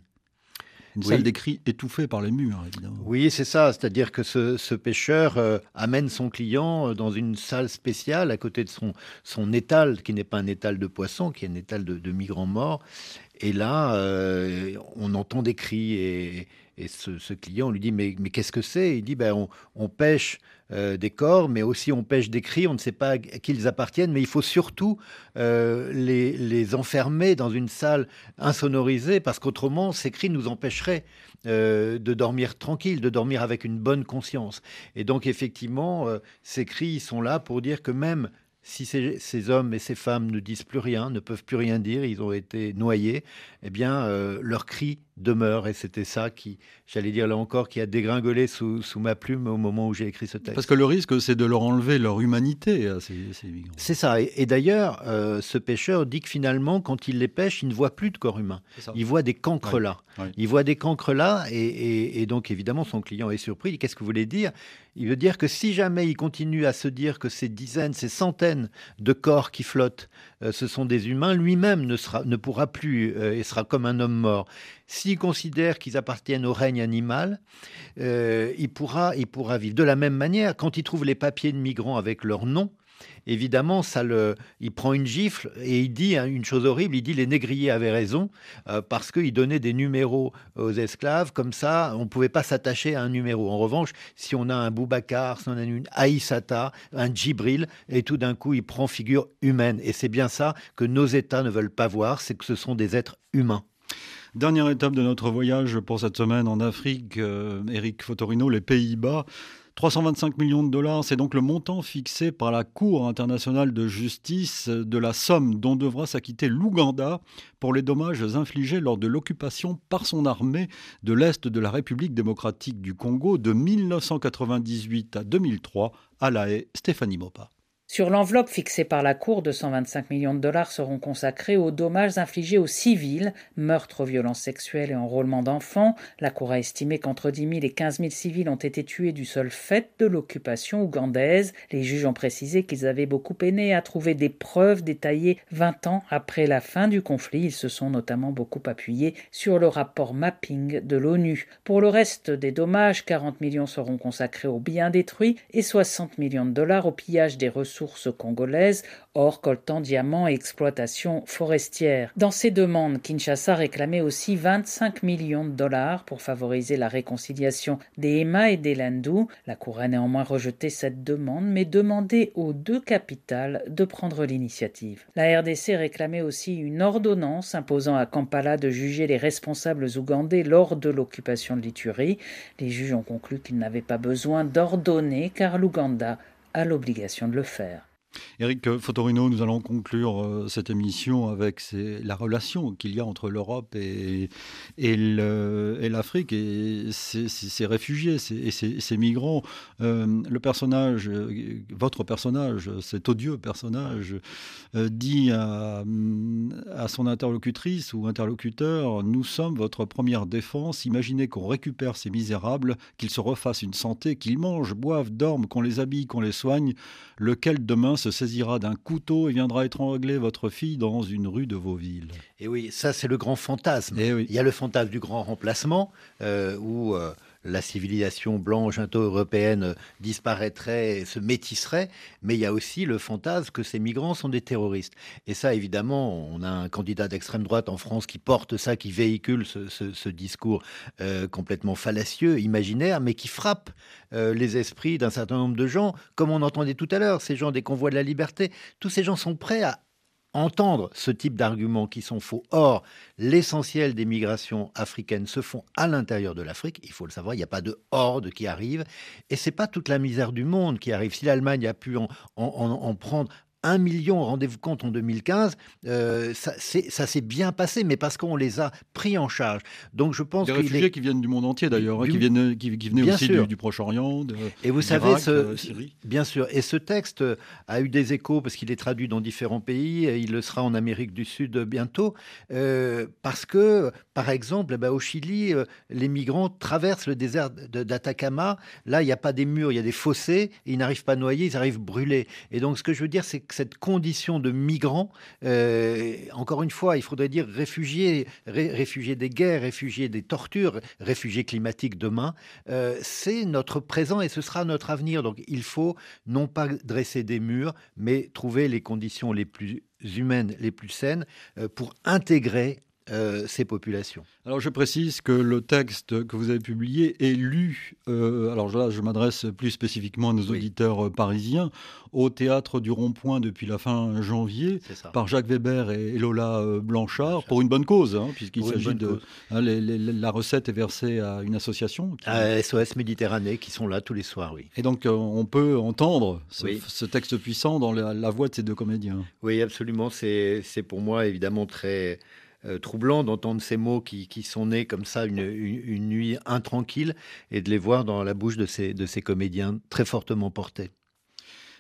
Une salle d'écrit étouffée par les murs, évidemment. Oui, c'est ça. C'est-à-dire que ce, pêcheur euh, amène son client dans une salle spéciale à côté de son, son étal, qui n'est pas un étal de poissons, qui est un étal de, migrants morts. Et là, on entend des cris et, et ce, client, lui dit Mais, mais qu'est-ce que c'est? Il dit ben, on, pêche euh, des corps, mais aussi on pêche des cris. On ne sait pas à qui ils appartiennent, mais il faut surtout euh, les, les, enfermer dans une salle insonorisée, parce qu'autrement, ces cris nous empêcheraient euh, de dormir tranquille, de dormir avec une bonne conscience. Et donc, effectivement, ces cris sont là pour dire que même si ces, ces, hommes et ces femmes ne disent plus rien, ne peuvent plus rien dire, ils ont été noyés, eh bien, leurs cris demeure. Et c'était ça qui, j'allais dire là encore, qui a dégringolé sous, ma plume au moment où j'ai écrit ce texte. Parce que le risque, c'est de leur enlever leur humanité à ces, migrants. C'est ça. Et, d'ailleurs, euh, ce pêcheur dit que finalement, quand il les pêche, il ne voit plus de corps humain. Il voit des cancres là. Il voit des cancres là. Et, donc, évidemment, son client est surpris. Qu'est-ce que vous voulez dire? Il veut dire que si jamais il continue à se dire que ces dizaines, ces centaines de corps qui flottent, euh, ce sont des humains, lui-même ne, ne pourra plus euh, et sera comme un homme mort. S'il considère qu'ils appartiennent au règne animal, euh, il, pourra, il pourra vivre. De la même manière, quand il trouve les papiers de migrants avec leur nom, évidemment, ça le, il prend une gifle et il dit hein, une chose horrible. Il dit les négriers avaient raison euh, parce qu'ils donnaient des numéros aux esclaves. Comme ça, on ne pouvait pas s'attacher à un numéro. En revanche, si on a un Boubacar, si on a une Aïssata, un Djibril, et tout d'un coup, il prend figure humaine. Et c'est bien ça que nos États ne veulent pas voir, c'est que ce sont des êtres humains. Dernière étape de notre voyage pour cette semaine en Afrique, Eric euh, Fotorino, les Pays-Bas. 325 millions de dollars, c'est donc le montant fixé par la Cour internationale de justice de la somme dont devra s'acquitter l'Ouganda pour les dommages infligés lors de l'occupation par son armée de l'Est de la République démocratique du Congo de 1998 à 2003 à La Haye, Stéphanie Mopa. Sur l'enveloppe fixée par la Cour, 225 millions de dollars seront consacrés aux dommages infligés aux civils, meurtres, violences sexuelles et enrôlement d'enfants. La Cour a estimé qu'entre 10 000 et 15 000 civils ont été tués du seul fait de l'occupation ougandaise. Les juges ont précisé qu'ils avaient beaucoup peiné à trouver des preuves détaillées 20 ans après la fin du conflit. Ils se sont notamment beaucoup appuyés sur le rapport mapping de l'ONU. Pour le reste des dommages, 40 millions seront consacrés aux biens détruits et 60 millions de dollars au pillage des ressources sources congolaises, or coltan, diamants et exploitation forestière. Dans ces demandes, Kinshasa réclamait aussi 25 millions de dollars pour favoriser la réconciliation des Hema et des Lendu. La Cour a néanmoins rejeté cette demande, mais demandé aux deux capitales de prendre l'initiative. La RDC réclamait aussi une ordonnance imposant à Kampala de juger les responsables ougandais lors de l'occupation de l'Iturie. Les juges ont conclu qu'ils n'avaient pas besoin d'ordonner car l'Ouganda a l'obligation de le faire. Eric Fotorino, nous allons conclure euh, cette émission avec la relation qu'il y a entre l'Europe et, l'Afrique et, ces, réfugiés et ces, migrants. Euh, le personnage, votre personnage, cet odieux personnage, euh, dit à, à, son interlocutrice ou interlocuteur Nous sommes votre première défense. Imaginez qu'on récupère ces misérables, qu'ils se refassent une santé, qu'ils mangent, boivent, dorment, qu'on les habille, qu'on les soigne. Lequel demain se saisira d'un couteau et viendra étrangler votre fille dans une rue de vos villes. Et oui, ça c'est le grand fantasme. Et Il y a le fantasme du grand remplacement euh, où euh, la civilisation blanche indo-européenne disparaîtrait se métisserait, mais il y a aussi le fantasme que ces migrants sont des terroristes. Et ça, évidemment, on a un candidat d'extrême droite en France qui porte ça, qui véhicule ce, discours euh, complètement fallacieux, imaginaire, mais qui frappe euh, les esprits d'un certain nombre de gens, comme on entendait tout à l'heure, ces gens des convois de la liberté. Tous ces gens sont prêts à entendre ce type d'arguments qui sont faux. Or, l'essentiel des migrations africaines se font à l'intérieur de l'Afrique. Il faut le savoir, il n'y a pas de horde qui arrive. Et c'est pas toute la misère du monde qui arrive. Si l'Allemagne a pu en, en prendre 1 million, rendez-vous compte, en 2015, euh, ça, s'est bien passé, mais parce qu'on les a pris en charge. Donc je pense Des réfugiés qui viennent du monde entier d'ailleurs, hein, qui, viennent, qui, venaient aussi du, Proche-Orient, Et vous savez, ce, bien sûr, et ce texte a eu des échos parce qu'il est traduit dans différents pays, et il le sera en Amérique du Sud bientôt, euh, parce que, par exemple, bah, au Chili, euh, les migrants traversent le désert d'Atacama. Là, il n'y a pas des murs, il y a des fossés, ils n'arrivent pas à noyer, ils arrivent brûlés. Et donc, ce que je veux dire, c'est que cette condition de migrant, euh, encore une fois, il faudrait dire réfugiés, réfugiés des guerres, réfugiés des tortures, réfugiés climatiques demain, euh, c'est notre présent et ce sera notre avenir. Donc il faut non pas dresser des murs, mais trouver les conditions les plus humaines, les plus saines euh, pour intégrer ces populations. Alors je précise que le texte que vous avez publié est lu, euh, alors là je m'adresse plus spécifiquement à nos auditeurs euh, parisiens, au théâtre du Rond-Point depuis la fin janvier, par Jacques Weber et Lola euh, Blanchard, pour une bonne cause, hein, puisqu'il s'agit de... Hein, la recette est versée à une association. À SOS Méditerranée, qui sont là tous les soirs, oui. Et donc on peut entendre ce, texte puissant dans la, la voix de ces deux comédiens. Oui, absolument, c'est pour moi évidemment très euh, troublant d'entendre ces mots qui, sont nés comme ça une, nuit intranquille et de les voir dans la bouche de ces, de ces comédiens très fortement portés.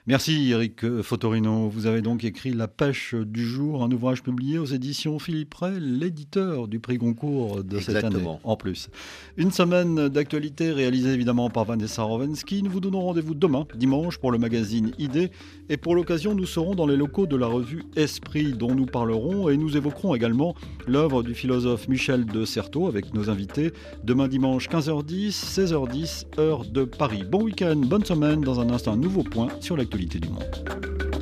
Merci Eric Fotorino. Vous avez donc écrit La pêche du jour, un ouvrage publié aux éditions Philippe Ray, l'éditeur du prix Goncourt de cette année en plus. Une semaine d'actualité réalisée évidemment par Vanessa Rovensky. Nous vous donnons rendez-vous demain, dimanche, pour le magazine Idée. Et pour l'occasion, nous serons dans les locaux de la revue Esprit dont nous parlerons et nous évoquerons également l'œuvre du philosophe Michel de Certeau avec nos invités demain dimanche 15h10, 16h10, heure de Paris. Bon week-end, bonne semaine. Dans un instant, un nouveau point sur l'actualité du monde.